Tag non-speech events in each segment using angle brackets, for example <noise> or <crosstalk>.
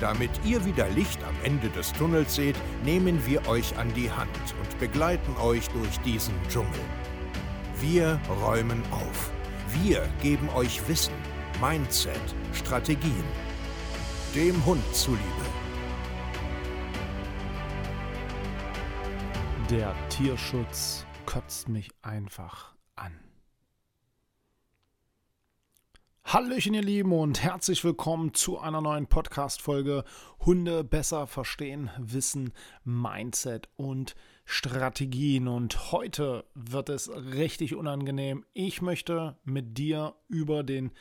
Damit ihr wieder Licht am Ende des Tunnels seht, nehmen wir euch an die Hand und begleiten euch durch diesen Dschungel. Wir räumen auf. Wir geben euch Wissen, Mindset, Strategien. Dem Hund zuliebe. Der Tierschutz kotzt mich einfach an. Hallöchen, ihr Lieben, und herzlich willkommen zu einer neuen Podcast-Folge Hunde besser verstehen, Wissen, Mindset und Strategien. Und heute wird es richtig unangenehm. Ich möchte mit dir über den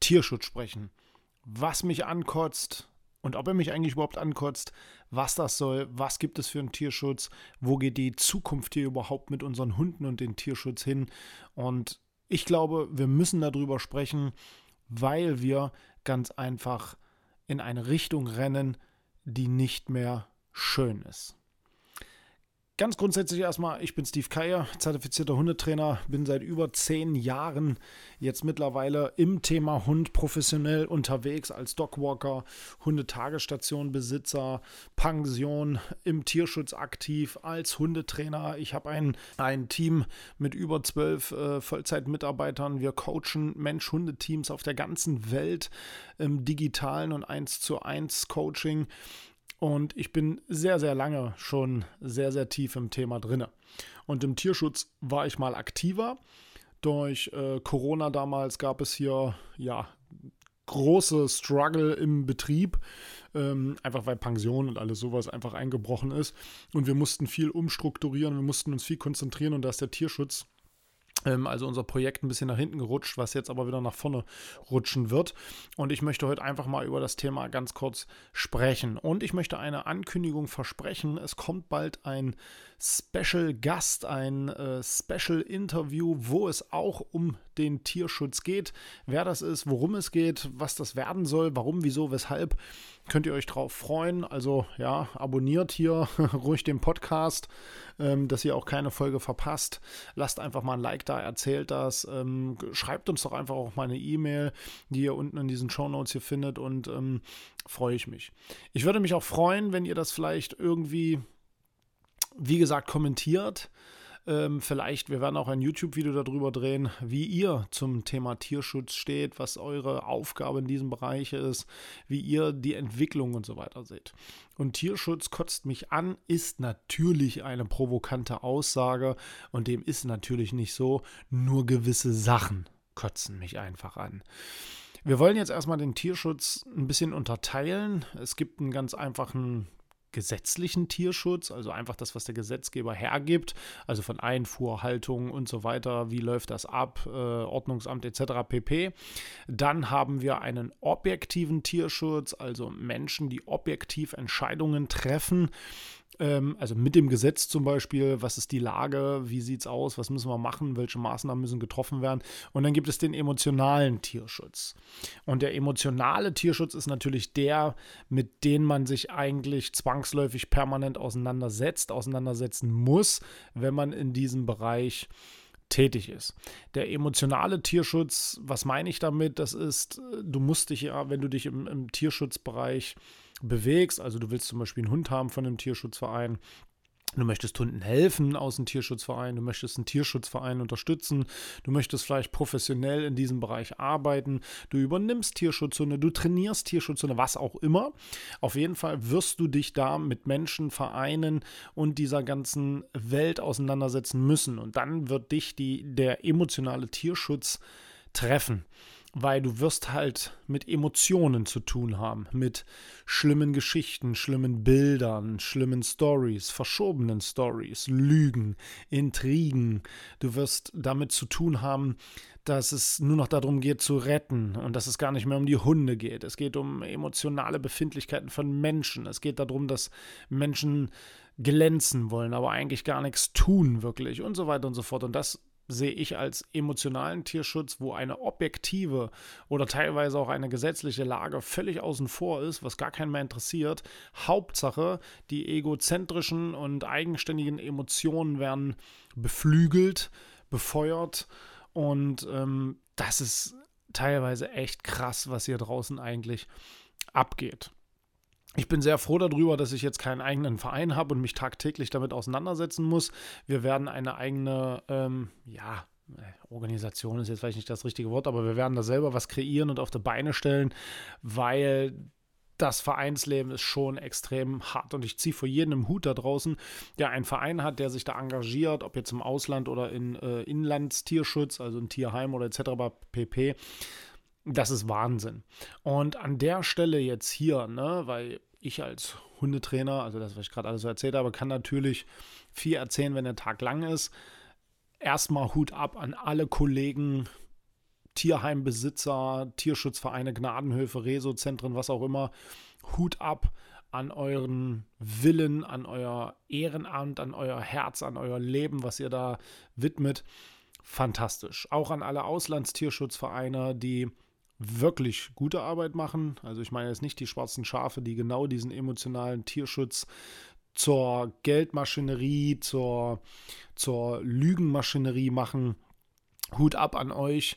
Tierschutz sprechen. Was mich ankotzt und ob er mich eigentlich überhaupt ankotzt, was das soll, was gibt es für einen Tierschutz, wo geht die Zukunft hier überhaupt mit unseren Hunden und den Tierschutz hin. Und ich glaube, wir müssen darüber sprechen, weil wir ganz einfach in eine Richtung rennen, die nicht mehr schön ist. Ganz grundsätzlich erstmal, ich bin Steve Keier, zertifizierter Hundetrainer, bin seit über zehn Jahren jetzt mittlerweile im Thema Hund professionell unterwegs als Dogwalker, Hundetagesstationbesitzer, Pension, im Tierschutz aktiv als Hundetrainer. Ich habe ein, ein Team mit über zwölf äh, Vollzeitmitarbeitern. Wir coachen Mensch-Hunde-Teams auf der ganzen Welt im digitalen und 1 zu 1 Coaching. Und ich bin sehr, sehr lange schon sehr, sehr tief im Thema drinne. Und im Tierschutz war ich mal aktiver. Durch äh, Corona damals gab es hier ja große Struggle im Betrieb, ähm, einfach weil Pension und alles sowas einfach eingebrochen ist. Und wir mussten viel umstrukturieren, wir mussten uns viel konzentrieren und da ist der Tierschutz also unser Projekt ein bisschen nach hinten gerutscht, was jetzt aber wieder nach vorne rutschen wird. Und ich möchte heute einfach mal über das Thema ganz kurz sprechen. Und ich möchte eine Ankündigung versprechen. Es kommt bald ein Special Gast, ein äh, Special Interview, wo es auch um den Tierschutz geht. Wer das ist, worum es geht, was das werden soll, warum, wieso, weshalb, könnt ihr euch drauf freuen. Also ja, abonniert hier <laughs> ruhig den Podcast, ähm, dass ihr auch keine Folge verpasst. Lasst einfach mal ein Like da, erzählt das. Ähm, schreibt uns doch einfach auch mal eine E-Mail, die ihr unten in diesen Show Notes hier findet und ähm, freue ich mich. Ich würde mich auch freuen, wenn ihr das vielleicht irgendwie wie gesagt, kommentiert. Ähm, vielleicht, wir werden auch ein YouTube-Video darüber drehen, wie ihr zum Thema Tierschutz steht, was eure Aufgabe in diesem Bereich ist, wie ihr die Entwicklung und so weiter seht. Und Tierschutz kotzt mich an, ist natürlich eine provokante Aussage und dem ist natürlich nicht so, nur gewisse Sachen kotzen mich einfach an. Wir wollen jetzt erstmal den Tierschutz ein bisschen unterteilen. Es gibt einen ganz einfachen gesetzlichen Tierschutz, also einfach das, was der Gesetzgeber hergibt, also von Einfuhr, Haltung und so weiter, wie läuft das ab, äh, Ordnungsamt etc. pp. Dann haben wir einen objektiven Tierschutz, also Menschen, die objektiv Entscheidungen treffen also mit dem Gesetz zum Beispiel, was ist die Lage, wie sieht es aus, was müssen wir machen, welche Maßnahmen müssen getroffen werden. Und dann gibt es den emotionalen Tierschutz. Und der emotionale Tierschutz ist natürlich der, mit dem man sich eigentlich zwangsläufig permanent auseinandersetzt, auseinandersetzen muss, wenn man in diesem Bereich tätig ist. Der emotionale Tierschutz, was meine ich damit? Das ist, du musst dich ja, wenn du dich im, im Tierschutzbereich bewegst, also du willst zum Beispiel einen Hund haben von einem Tierschutzverein, Du möchtest Hunden helfen aus dem Tierschutzverein, du möchtest einen Tierschutzverein unterstützen, du möchtest vielleicht professionell in diesem Bereich arbeiten, du übernimmst Tierschutzhunde, du trainierst Tierschutzhunde, was auch immer. Auf jeden Fall wirst du dich da mit Menschen, Vereinen und dieser ganzen Welt auseinandersetzen müssen. Und dann wird dich die, der emotionale Tierschutz treffen weil du wirst halt mit Emotionen zu tun haben, mit schlimmen Geschichten, schlimmen Bildern, schlimmen Stories, verschobenen Stories, Lügen, Intrigen. Du wirst damit zu tun haben, dass es nur noch darum geht zu retten und dass es gar nicht mehr um die Hunde geht. Es geht um emotionale Befindlichkeiten von Menschen. Es geht darum, dass Menschen glänzen wollen, aber eigentlich gar nichts tun wirklich und so weiter und so fort. Und das sehe ich als emotionalen Tierschutz, wo eine objektive oder teilweise auch eine gesetzliche Lage völlig außen vor ist, was gar keinen mehr interessiert. Hauptsache, die egozentrischen und eigenständigen Emotionen werden beflügelt, befeuert und ähm, das ist teilweise echt krass, was hier draußen eigentlich abgeht. Ich bin sehr froh darüber, dass ich jetzt keinen eigenen Verein habe und mich tagtäglich damit auseinandersetzen muss. Wir werden eine eigene, ähm, ja, Organisation ist jetzt vielleicht nicht das richtige Wort, aber wir werden da selber was kreieren und auf die Beine stellen, weil das Vereinsleben ist schon extrem hart. Und ich ziehe vor jedem Hut da draußen, der einen Verein hat, der sich da engagiert, ob jetzt im Ausland oder in äh, Inlandstierschutz, also in Tierheim oder etc. pp. Das ist Wahnsinn. Und an der Stelle jetzt hier, ne, weil ich als Hundetrainer, also das, was ich gerade alles so erzählt habe, kann natürlich viel erzählen, wenn der Tag lang ist. Erstmal Hut ab an alle Kollegen, Tierheimbesitzer, Tierschutzvereine, Gnadenhöfe, Resozentren, was auch immer. Hut ab an euren Willen, an euer Ehrenamt, an euer Herz, an euer Leben, was ihr da widmet. Fantastisch. Auch an alle Auslandstierschutzvereine, die wirklich gute Arbeit machen. Also ich meine jetzt nicht die schwarzen Schafe, die genau diesen emotionalen Tierschutz zur Geldmaschinerie, zur, zur Lügenmaschinerie machen. Hut ab an euch.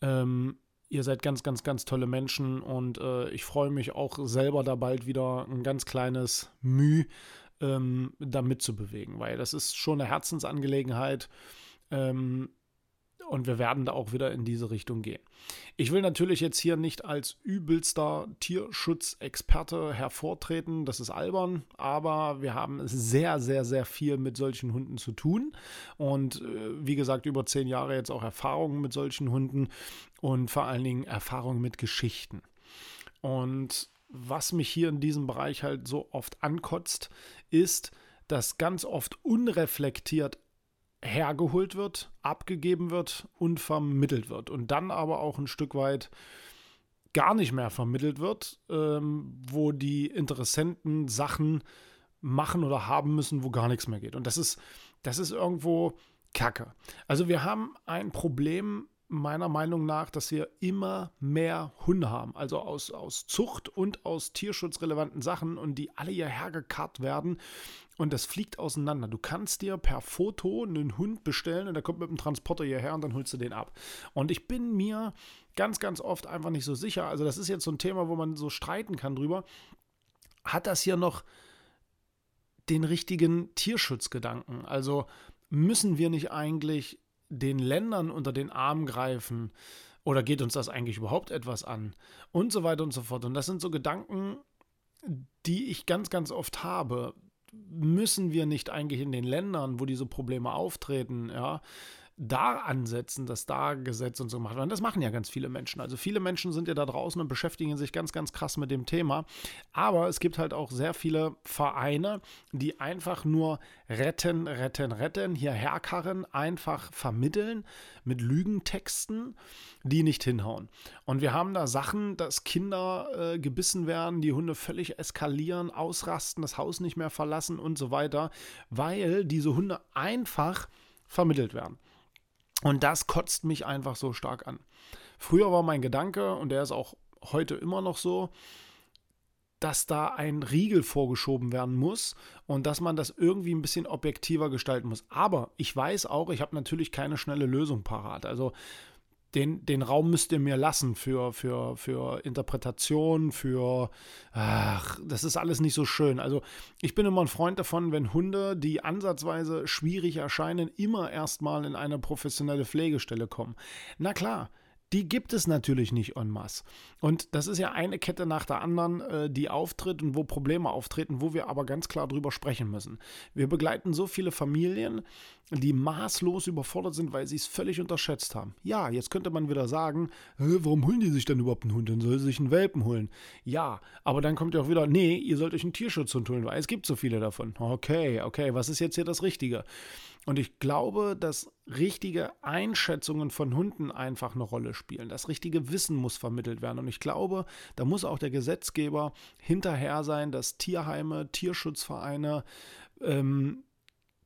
Ähm, ihr seid ganz, ganz, ganz tolle Menschen und äh, ich freue mich auch selber da bald wieder ein ganz kleines Mühe ähm, da mitzubewegen, weil das ist schon eine Herzensangelegenheit. Ähm, und wir werden da auch wieder in diese Richtung gehen. Ich will natürlich jetzt hier nicht als übelster Tierschutzexperte hervortreten, das ist albern, aber wir haben sehr, sehr, sehr viel mit solchen Hunden zu tun. Und äh, wie gesagt, über zehn Jahre jetzt auch Erfahrungen mit solchen Hunden und vor allen Dingen Erfahrungen mit Geschichten. Und was mich hier in diesem Bereich halt so oft ankotzt, ist, dass ganz oft unreflektiert hergeholt wird, abgegeben wird und vermittelt wird. Und dann aber auch ein Stück weit gar nicht mehr vermittelt wird, ähm, wo die Interessenten Sachen machen oder haben müssen, wo gar nichts mehr geht. Und das ist, das ist irgendwo Kacke. Also wir haben ein Problem meiner Meinung nach, dass wir immer mehr Hunde haben, also aus, aus Zucht und aus tierschutzrelevanten Sachen und die alle hierher gekarrt werden und das fliegt auseinander. Du kannst dir per Foto einen Hund bestellen und der kommt mit dem Transporter hierher und dann holst du den ab. Und ich bin mir ganz, ganz oft einfach nicht so sicher. Also das ist jetzt so ein Thema, wo man so streiten kann drüber. Hat das hier noch den richtigen Tierschutzgedanken? Also müssen wir nicht eigentlich den Ländern unter den Arm greifen? Oder geht uns das eigentlich überhaupt etwas an? Und so weiter und so fort. Und das sind so Gedanken, die ich ganz, ganz oft habe. Müssen wir nicht eigentlich in den Ländern, wo diese Probleme auftreten, ja, da ansetzen, dass da Gesetz und so gemacht werden. Das machen ja ganz viele Menschen. Also viele Menschen sind ja da draußen und beschäftigen sich ganz, ganz krass mit dem Thema. Aber es gibt halt auch sehr viele Vereine, die einfach nur retten, retten, retten, hierher karren, einfach vermitteln mit Lügentexten, die nicht hinhauen. Und wir haben da Sachen, dass Kinder äh, gebissen werden, die Hunde völlig eskalieren, ausrasten, das Haus nicht mehr verlassen und so weiter, weil diese Hunde einfach vermittelt werden. Und das kotzt mich einfach so stark an. Früher war mein Gedanke, und der ist auch heute immer noch so, dass da ein Riegel vorgeschoben werden muss und dass man das irgendwie ein bisschen objektiver gestalten muss. Aber ich weiß auch, ich habe natürlich keine schnelle Lösung parat. Also den, den Raum müsst ihr mir lassen für, für, für Interpretation, für, ach, das ist alles nicht so schön. Also ich bin immer ein Freund davon, wenn Hunde, die ansatzweise schwierig erscheinen, immer erstmal in eine professionelle Pflegestelle kommen. Na klar, die gibt es natürlich nicht en masse. Und das ist ja eine Kette nach der anderen, äh, die auftritt und wo Probleme auftreten, wo wir aber ganz klar drüber sprechen müssen. Wir begleiten so viele Familien, die maßlos überfordert sind, weil sie es völlig unterschätzt haben. Ja, jetzt könnte man wieder sagen, warum holen die sich denn überhaupt einen Hund? Dann soll sie sich einen Welpen holen. Ja, aber dann kommt ja auch wieder, nee, ihr sollt euch einen Tierschutzhund holen, weil es gibt so viele davon. Okay, okay, was ist jetzt hier das Richtige? Und ich glaube, dass richtige Einschätzungen von Hunden einfach eine Rolle spielen. Das richtige Wissen muss vermittelt werden. Und ich glaube, da muss auch der Gesetzgeber hinterher sein, dass Tierheime, Tierschutzvereine ähm,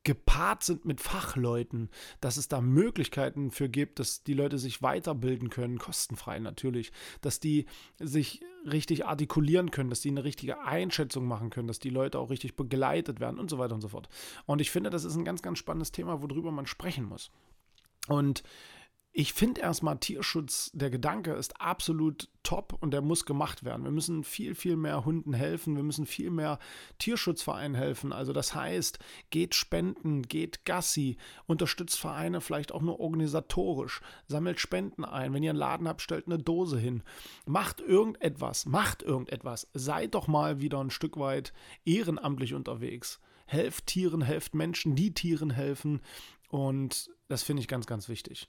gepaart sind mit Fachleuten, dass es da Möglichkeiten für gibt, dass die Leute sich weiterbilden können, kostenfrei natürlich, dass die sich richtig artikulieren können, dass die eine richtige Einschätzung machen können, dass die Leute auch richtig begleitet werden und so weiter und so fort. Und ich finde, das ist ein ganz, ganz spannendes Thema, worüber man sprechen muss. Und ich finde erstmal Tierschutz, der Gedanke ist absolut top und der muss gemacht werden. Wir müssen viel, viel mehr Hunden helfen. Wir müssen viel mehr Tierschutzvereinen helfen. Also das heißt, geht spenden, geht Gassi, unterstützt Vereine vielleicht auch nur organisatorisch, sammelt Spenden ein. Wenn ihr einen Laden habt, stellt eine Dose hin. Macht irgendetwas, macht irgendetwas. Seid doch mal wieder ein Stück weit ehrenamtlich unterwegs. Helft Tieren, helft Menschen, die Tieren helfen. Und das finde ich ganz, ganz wichtig.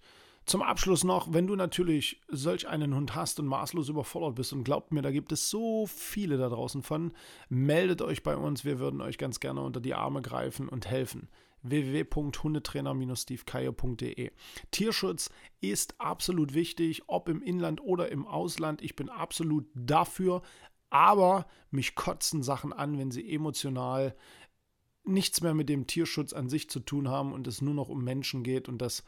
Zum Abschluss noch, wenn du natürlich solch einen Hund hast und maßlos überfordert bist und glaubt mir, da gibt es so viele da draußen von, meldet euch bei uns, wir würden euch ganz gerne unter die Arme greifen und helfen www.hundetrainer-stevekeier.de. Tierschutz ist absolut wichtig, ob im Inland oder im Ausland. Ich bin absolut dafür, aber mich kotzen Sachen an, wenn sie emotional nichts mehr mit dem Tierschutz an sich zu tun haben und es nur noch um Menschen geht und das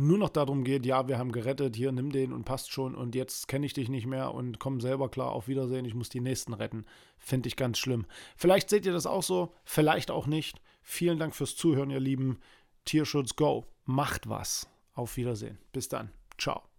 nur noch darum geht, ja, wir haben gerettet, hier nimm den und passt schon und jetzt kenne ich dich nicht mehr und komm selber klar, auf Wiedersehen, ich muss die nächsten retten. Finde ich ganz schlimm. Vielleicht seht ihr das auch so, vielleicht auch nicht. Vielen Dank fürs Zuhören, ihr Lieben. Tierschutz Go. Macht was. Auf Wiedersehen. Bis dann. Ciao.